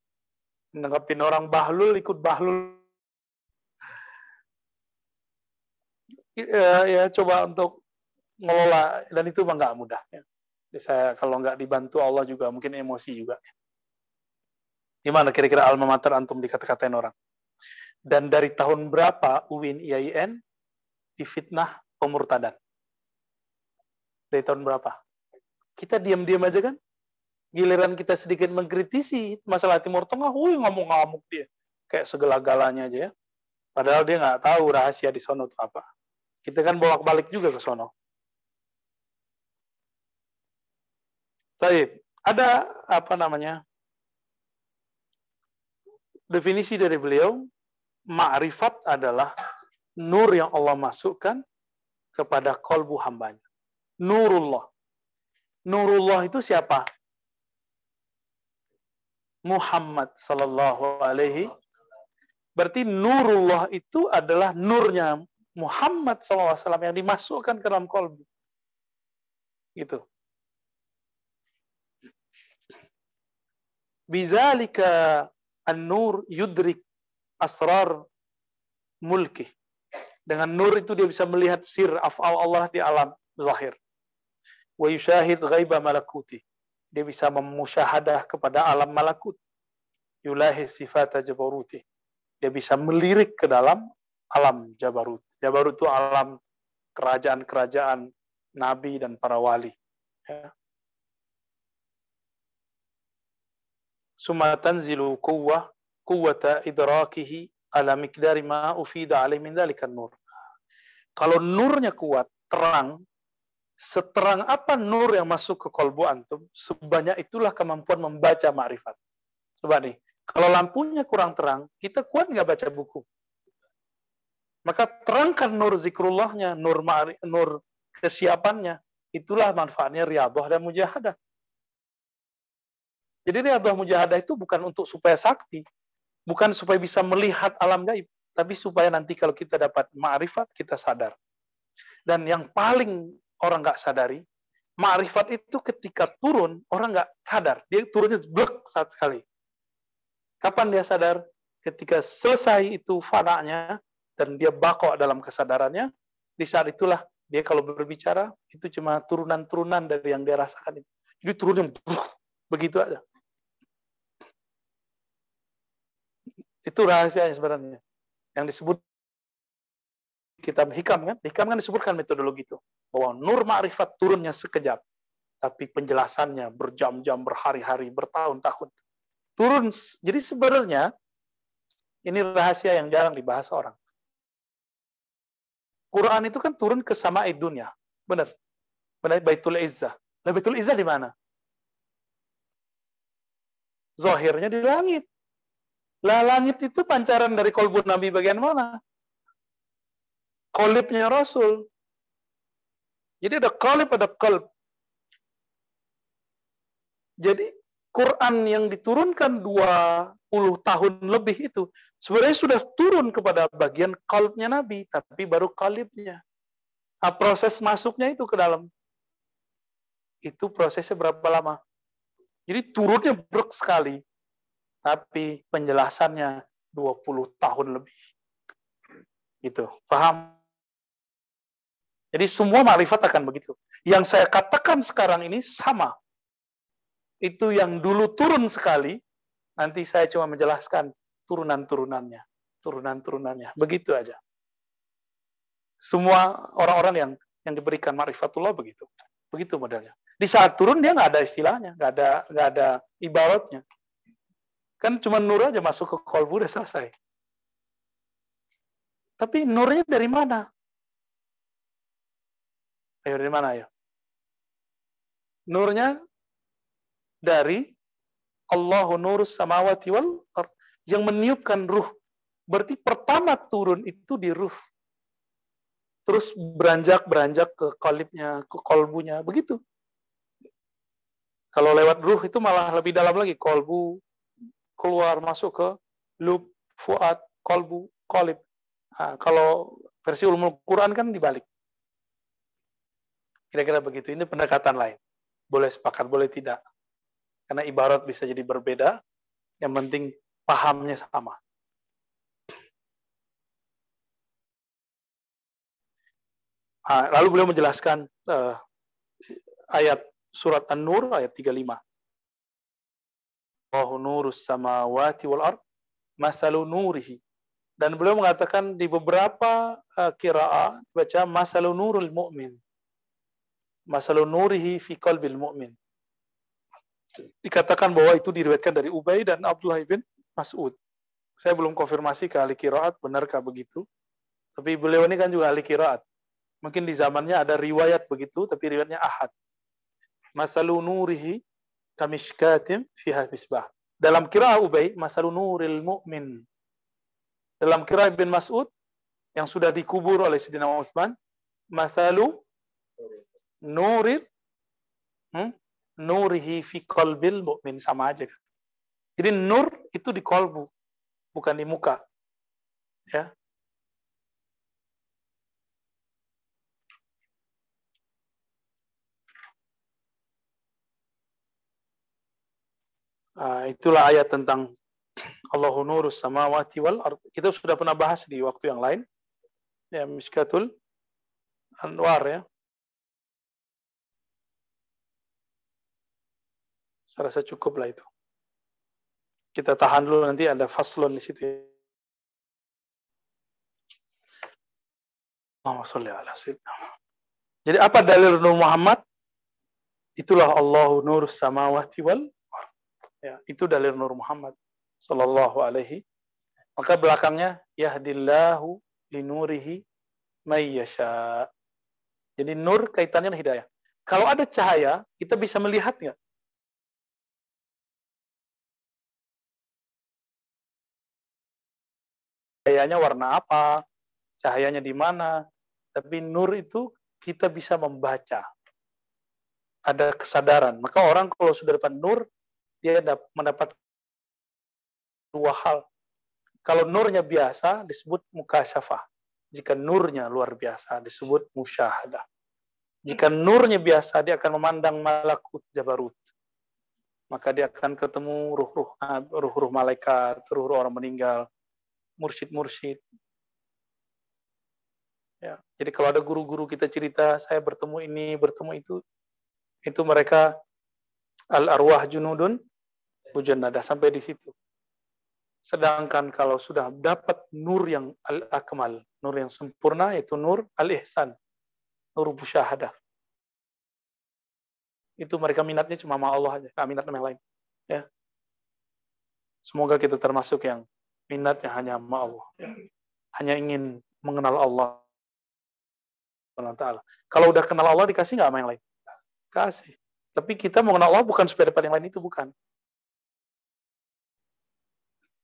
Speaker 2: Nanggepin orang bahlul ikut bahlul. Ya, ya coba untuk ngelola dan itu mah nggak mudah. Ya. Jadi saya kalau nggak dibantu Allah juga mungkin emosi juga. Gimana kira-kira alma mater antum dikata-katain orang? Dan dari tahun berapa UIN IAIN difitnah pemurtadan. Dari tahun berapa? Kita diam-diam aja kan? Giliran kita sedikit mengkritisi masalah Timur Tengah, wih ngomong-ngomong dia. Kayak segala-galanya aja ya. Padahal dia nggak tahu rahasia di sono itu apa. Kita kan bolak-balik juga ke sono. Baik, ada apa namanya? Definisi dari beliau, ma'rifat adalah nur yang Allah masukkan kepada kolbu hambanya. Nurullah. Nurullah itu siapa? Muhammad sallallahu alaihi. Berarti nurullah itu adalah nurnya Muhammad SAW yang dimasukkan ke dalam kolbu. Gitu. Bizalika an-nur yudrik asrar mulki. Dengan nur itu dia bisa melihat sir afal Allah di alam zahir. Wa yushahid ghaiba malakuti. Dia bisa memusyahadah kepada alam malakut. Yulahi sifat jabaruti. Dia bisa melirik ke dalam alam jabarut. Jabarut itu alam kerajaan-kerajaan nabi dan para wali. Ya. Summa tanzilu quwwata idrakihi ala mikdari ma ufida alaih min nur. Kalau nurnya kuat, terang, seterang apa nur yang masuk ke kolbu antum, sebanyak itulah kemampuan membaca ma'rifat. Coba nih, kalau lampunya kurang terang, kita kuat nggak baca buku? Maka terangkan nur zikrullahnya, nur nur kesiapannya. Itulah manfaatnya riadah dan mujahadah. Jadi riadah mujahadah itu bukan untuk supaya sakti, Bukan supaya bisa melihat alam gaib, tapi supaya nanti kalau kita dapat ma'rifat, kita sadar. Dan yang paling orang nggak sadari, ma'rifat itu ketika turun, orang nggak sadar. Dia turunnya blek saat sekali. Kapan dia sadar? Ketika selesai itu fananya, dan dia bakok dalam kesadarannya, di saat itulah dia kalau berbicara, itu cuma turunan-turunan dari yang dia rasakan. Jadi turunnya begitu aja. Itu rahasianya sebenarnya. Yang disebut kitab hikam kan? Hikam kan disebutkan metodologi itu. Bahwa nur ma'rifat turunnya sekejap. Tapi penjelasannya berjam-jam, berhari-hari, bertahun-tahun. Turun. Jadi sebenarnya ini rahasia yang jarang dibahas orang. Quran itu kan turun ke sama dunia. Benar. Benar Baitul Izzah. Nah, Baitul Izzah di mana? Zohirnya di langit. Lah langit itu pancaran dari kolbu Nabi bagian mana? Kolibnya Rasul. Jadi ada kolib, ada kolb. Jadi Quran yang diturunkan 20 tahun lebih itu sebenarnya sudah turun kepada bagian kalbnya Nabi, tapi baru kalibnya. Nah, proses masuknya itu ke dalam. Itu prosesnya berapa lama? Jadi turunnya brek sekali, tapi penjelasannya 20 tahun lebih. Gitu, paham? Jadi semua makrifat akan begitu. Yang saya katakan sekarang ini sama itu yang dulu turun sekali, nanti saya cuma menjelaskan turunan-turunannya, turunan-turunannya. Begitu aja. Semua orang-orang yang yang diberikan marifatullah begitu. Begitu modelnya. Di saat turun dia nggak ada istilahnya, nggak ada nggak ada ibaratnya. Kan cuma nur aja masuk ke kolbu udah selesai. Tapi nurnya dari mana? Ayo dari mana ya? Nurnya dari Allahu nurus samawati wal yang meniupkan ruh. Berarti pertama turun itu di ruh. Terus beranjak-beranjak ke kolibnya, ke kolbunya, begitu. Kalau lewat ruh itu malah lebih dalam lagi. Kolbu keluar masuk ke lub, fuad, kolbu, kolib. Nah, kalau versi ulumul Quran kan dibalik. Kira-kira begitu. Ini pendekatan lain. Boleh sepakat, boleh tidak. Karena ibarat bisa jadi berbeda, yang penting pahamnya sama. Ah, lalu beliau menjelaskan uh, ayat surat An-Nur ayat 35. Allahu nurus samawati wal ard masalu. Dan beliau mengatakan di beberapa uh, kiraah baca masalu nurul mu'min. Masalu nurihi fi qalbil mu'min dikatakan bahwa itu diriwayatkan dari Ubay dan Abdullah bin Mas'ud. Saya belum konfirmasi ke ahli kiraat, benarkah begitu. Tapi beliau ini kan juga ahli kiraat. Mungkin di zamannya ada riwayat begitu, tapi riwayatnya ahad. Masalu nurihi kamishkatim fiha misbah. Dalam kira Ubay, masalu nuril mu'min. Dalam kira bin Mas'ud, yang sudah dikubur oleh Sidina Utsman, masalu nuril hmm, nurihi fi qalbil mu'min sama aja. Jadi nur itu di kolbu, bukan di muka. Ya. Uh, itulah ayat tentang Allahu nurus samawati wal ard. Kita sudah pernah bahas di waktu yang lain. Ya, Miskatul Anwar ya. Saya rasa cukup lah itu. Kita tahan dulu nanti ada faslon di situ. Jadi apa dalil Nur Muhammad? Itulah Allahu nur samawati wal ya, itu dalil Nur Muhammad sallallahu alaihi. Maka belakangnya yahdillahu linurihi may yasha. Jadi nur kaitannya hidayah. Kalau ada cahaya, kita bisa melihat nggak? cahayanya warna apa, cahayanya di mana. Tapi nur itu kita bisa membaca. Ada kesadaran. Maka orang kalau sudah dapat nur, dia mendapat dua hal. Kalau nurnya biasa disebut mukasyafah. Jika nurnya luar biasa disebut musyahadah. Jika nurnya biasa dia akan memandang malakut jabarut. Maka dia akan ketemu ruh-ruh ruh-ruh malaikat, ruh-ruh orang meninggal, mursyid-mursyid. Ya, jadi kalau ada guru-guru kita cerita, saya bertemu ini, bertemu itu, itu mereka al-arwah junudun bujannada sampai di situ. Sedangkan kalau sudah dapat nur yang al-akmal, nur yang sempurna, yaitu nur al-ihsan, nur musyahadah. Itu mereka minatnya cuma sama Allah aja, nggak minat sama yang lain. Ya. Semoga kita termasuk yang minatnya hanya sama Allah. Ya. Hanya ingin mengenal Allah. Taala. Kalau udah kenal Allah dikasih nggak sama yang lain? Kasih. Tapi kita mengenal Allah bukan supaya dapat yang lain itu bukan.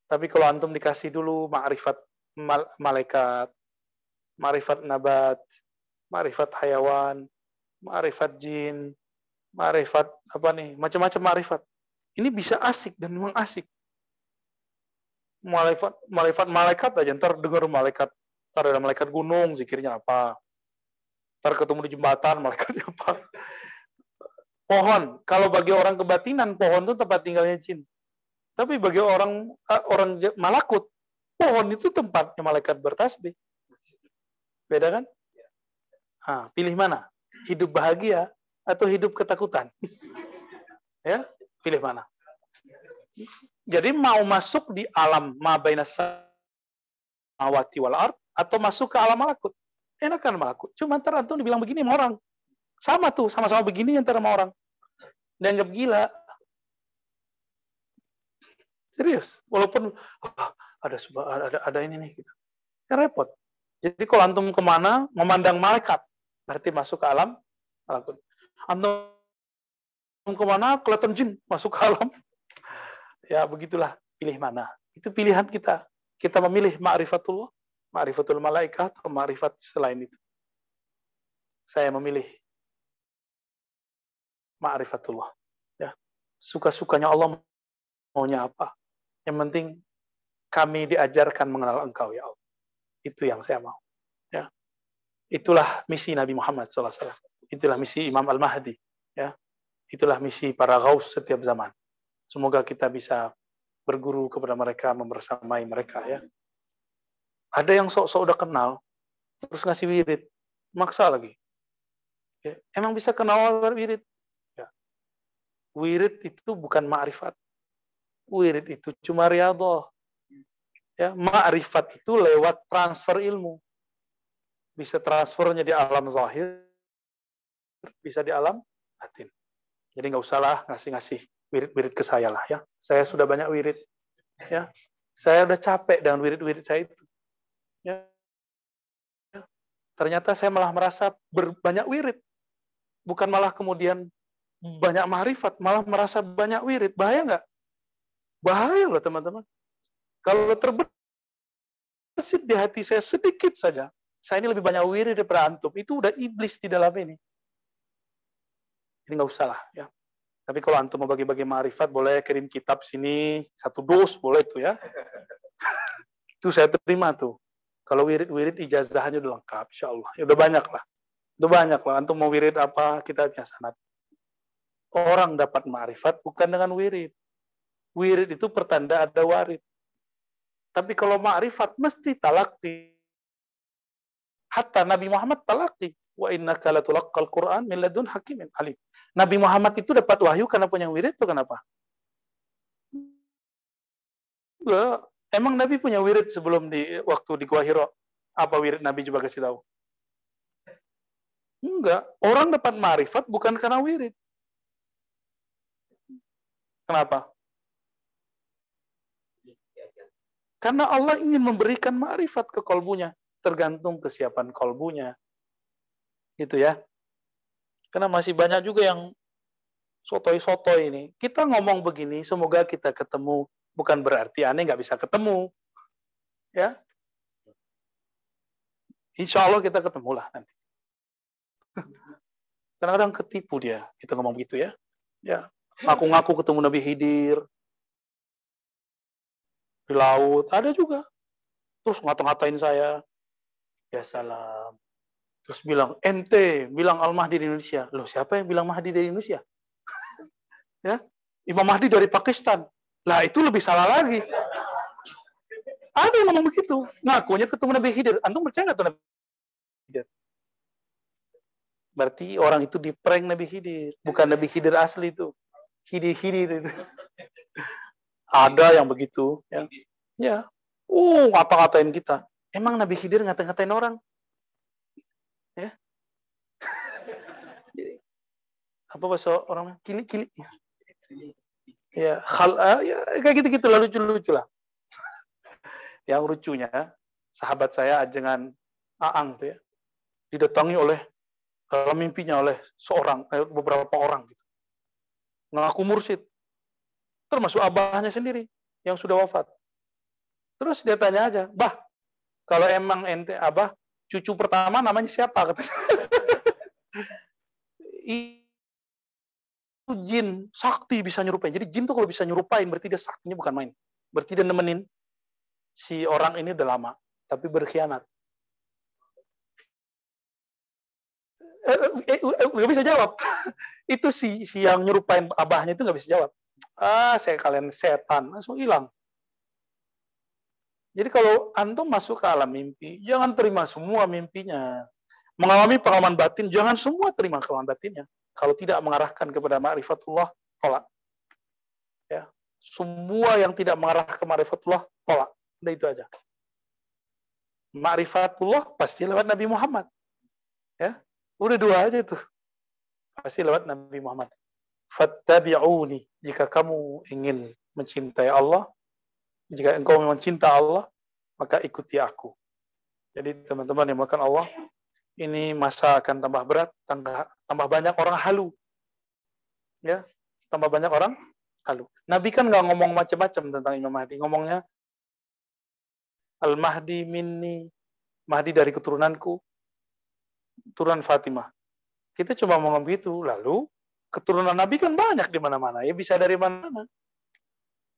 Speaker 2: Tapi kalau antum dikasih dulu ma'rifat malaikat, ma'rifat nabat, ma'rifat hayawan, ma'rifat jin, ma'rifat apa nih, macam-macam ma'rifat. Ini bisa asik dan memang asik. Malaikat, malaikat, malaikat aja ntar dengar malaikat, ntar ada malaikat gunung, zikirnya apa. Ntar ketemu di jembatan, malaikatnya apa. Pohon, kalau bagi orang kebatinan, pohon itu tempat tinggalnya jin. Tapi bagi orang eh, orang malakut, pohon itu tempatnya malaikat bertasbih. Beda kan? Nah, pilih mana? Hidup bahagia atau hidup ketakutan? ya, pilih mana? Jadi mau masuk di alam mabainas samawati wal ard atau masuk ke alam malakut? Enakan malakut. Cuma ntar dibilang begini sama orang. Sama tuh, sama-sama begini yang sama orang. Dianggap gila. Serius. Walaupun oh, ada, ada ada ini nih gitu. Kan repot. Jadi kalau antum ke mana memandang malaikat, berarti masuk ke alam malakut. Antum ke mana kelihatan jin masuk ke alam Ya begitulah pilih mana. Itu pilihan kita. Kita memilih ma'rifatullah, ma'rifatul malaikat atau ma'rifat selain itu. Saya memilih ma'rifatullah. Ya. Suka-sukanya Allah maunya apa. Yang penting kami diajarkan mengenal engkau ya Allah. Itu yang saya mau. Ya. Itulah misi Nabi Muhammad SAW. Itulah misi Imam Al-Mahdi. Ya. Itulah misi para gaus setiap zaman. Semoga kita bisa berguru kepada mereka, membersamai mereka ya. Ada yang sok-sok udah kenal, terus ngasih wirid, maksa lagi. Ya, emang bisa kenal wirid? Ya. Wirid itu bukan ma'rifat. Wirid itu cuma riadoh. Ya, ma'rifat itu lewat transfer ilmu. Bisa transfernya di alam zahir, bisa di alam batin. Jadi nggak usahlah ngasih-ngasih wirid-wirid ke saya lah ya. Saya sudah banyak wirid. Ya. Saya udah capek dengan wirid-wirid saya itu. Ya. ya. Ternyata saya malah merasa berbanyak wirid. Bukan malah kemudian banyak marifat, malah merasa banyak wirid. Bahaya nggak? Bahaya loh teman-teman. Kalau terbesit di hati saya sedikit saja, saya ini lebih banyak wirid daripada antum. Itu udah iblis di dalam ini. Ini nggak usah lah. Ya. Tapi kalau antum mau bagi-bagi marifat, boleh kirim kitab sini, satu dos, boleh tuh ya. itu saya terima tuh. Kalau wirid-wirid ijazahnya udah lengkap, insya Allah. Ya udah banyak lah. Udah banyak lah. Antum mau wirid apa, kita sanat. Orang dapat marifat bukan dengan wirid. Wirid itu pertanda ada warid. Tapi kalau ma'rifat mesti talaki. Hatta Nabi Muhammad talaki. Wa inna kalatulakkal Quran min ladun hakimin alim. Nabi Muhammad itu dapat wahyu karena punya wirid itu kenapa? Enggak. Emang Nabi punya wirid sebelum di waktu di Gua Hiro? Apa wirid Nabi coba kasih tahu? Enggak. Orang dapat marifat bukan karena wirid. Kenapa? Karena Allah ingin memberikan marifat ke kolbunya. Tergantung kesiapan kolbunya. Gitu ya. Karena masih banyak juga yang sotoi-sotoi ini. Kita ngomong begini, semoga kita ketemu. Bukan berarti aneh nggak bisa ketemu. Ya, Insya Allah kita ketemu lah nanti. Kadang-kadang ketipu dia, kita ngomong gitu ya. Ya, ngaku-ngaku ketemu Nabi Hidir di laut, ada juga. Terus ngata-ngatain saya, ya salam, Terus bilang, ente bilang Al-Mahdi di Indonesia. Loh, siapa yang bilang Mahdi dari Indonesia? ya, Imam Mahdi dari Pakistan. Lah, itu lebih salah lagi. Ada yang ngomong begitu. Ngakunya ketemu Nabi Khidir. Antum percaya nggak tuh Nabi Khidir? Berarti orang itu di prank Nabi Khidir. Bukan Nabi Khidir asli itu. Khidir-khidir itu. Ada yang begitu. Ya. ya. Uh, ngata-ngatain kita. Emang Nabi Khidir ngata-ngatain orang? ya apa bahasa orang kili kili ya hal ah, ya kayak gitu gitu lah lucu lucu lah yang lucunya sahabat saya ajengan Aang tuh ya didatangi oleh dalam mimpinya oleh seorang eh, beberapa orang gitu ngaku mursid termasuk abahnya sendiri yang sudah wafat terus dia tanya aja bah kalau emang ente abah cucu pertama namanya siapa? jin sakti bisa nyerupain. Jadi jin tuh kalau bisa nyerupain berarti dia saktinya bukan main. Berarti dia nemenin si orang ini udah lama, tapi berkhianat. Eh, eh, eh, nggak bisa jawab. itu si si yang nyerupain abahnya itu nggak bisa jawab. Ah, saya kalian setan, langsung hilang. Jadi kalau antum masuk ke alam mimpi, jangan terima semua mimpinya. Mengalami pengalaman batin, jangan semua terima pengalaman batinnya. Kalau tidak mengarahkan kepada ma'rifatullah, tolak. Ya. Semua yang tidak mengarah ke ma'rifatullah, tolak. Udah itu aja. Ma'rifatullah pasti lewat Nabi Muhammad. Ya. Udah dua aja tuh. Pasti lewat Nabi Muhammad. Fattabi'uni. Jika kamu ingin mencintai Allah, jika engkau memang cinta Allah, maka ikuti aku. Jadi teman-teman yang makan Allah, ini masa akan tambah berat, tambah, tambah banyak orang halu. Ya, tambah banyak orang halu. Nabi kan nggak ngomong macam-macam tentang Imam Mahdi. Ngomongnya Al-Mahdi minni, Mahdi dari keturunanku, turunan Fatimah. Kita cuma ngomong gitu, lalu keturunan Nabi kan banyak di mana-mana. Ya bisa dari mana-mana.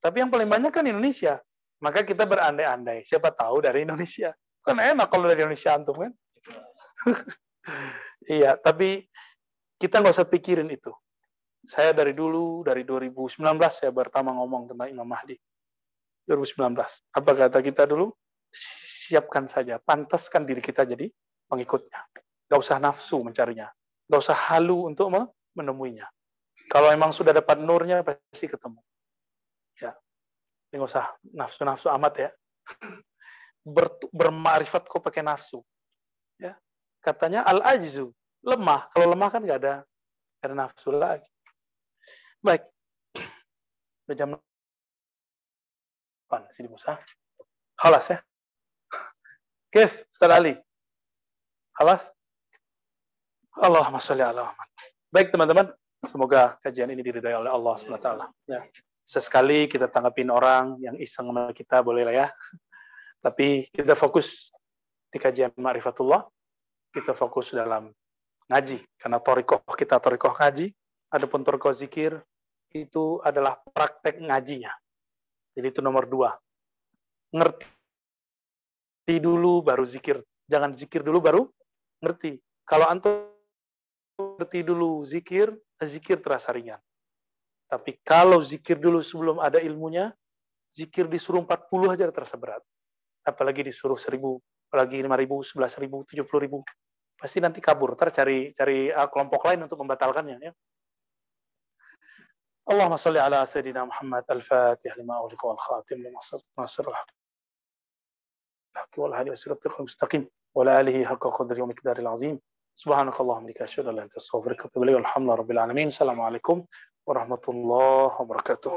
Speaker 2: Tapi yang paling banyak kan Indonesia. Maka kita berandai-andai. Siapa tahu dari Indonesia. Kan enak kalau dari Indonesia antum kan. iya, tapi kita nggak usah pikirin itu. Saya dari dulu, dari 2019 saya pertama ngomong tentang Imam Mahdi. 2019. Apa kata kita dulu? Siapkan saja, pantaskan diri kita jadi pengikutnya. Gak usah nafsu mencarinya. Gak usah halu untuk menemuinya. Kalau memang sudah dapat nurnya, pasti ketemu. Ya, ini nggak usah nafsu-nafsu amat ya. Ber, bermakrifat kok pakai nafsu. Ya, katanya al ajzu lemah. Kalau lemah kan nggak ada gak ada nafsu lagi. Baik, udah jam 8 sini Musa. Halas ya. Kif, Ustaz Ali. Halas? Allahumma salli ala Muhammad. Baik teman-teman, semoga kajian ini diridhai oleh Allah SWT. Ya sesekali kita tanggapin orang yang iseng sama kita boleh lah ya. Tapi kita fokus di kajian ma'rifatullah, kita fokus dalam ngaji. Karena torikoh kita torikoh ngaji, adapun torikoh zikir itu adalah praktek ngajinya. Jadi itu nomor dua. Ngerti dulu baru zikir. Jangan zikir dulu baru ngerti. Kalau antum ngerti dulu zikir, zikir terasa ringan. Tapi kalau zikir dulu sebelum ada ilmunya, zikir disuruh 40 aja terasa berat. Apalagi disuruh 1000, apalagi 5000, 11000, 70000. Pasti nanti kabur, ntar cari cari uh, kelompok lain untuk membatalkannya ya. Allahumma salli ala sayyidina Muhammad al-Fatih lima uliqa wal khatim lima nasr الحق والهدي والصراط المستقيم وعلى آله حق قدره ومقداره العظيم سبحانك اللهم لك أشهد أن لا إله إلا أنت أستغفرك وأتوب إليك والحمد لله رب العالمين السلام عليكم warahmatullahi wabarakatuh.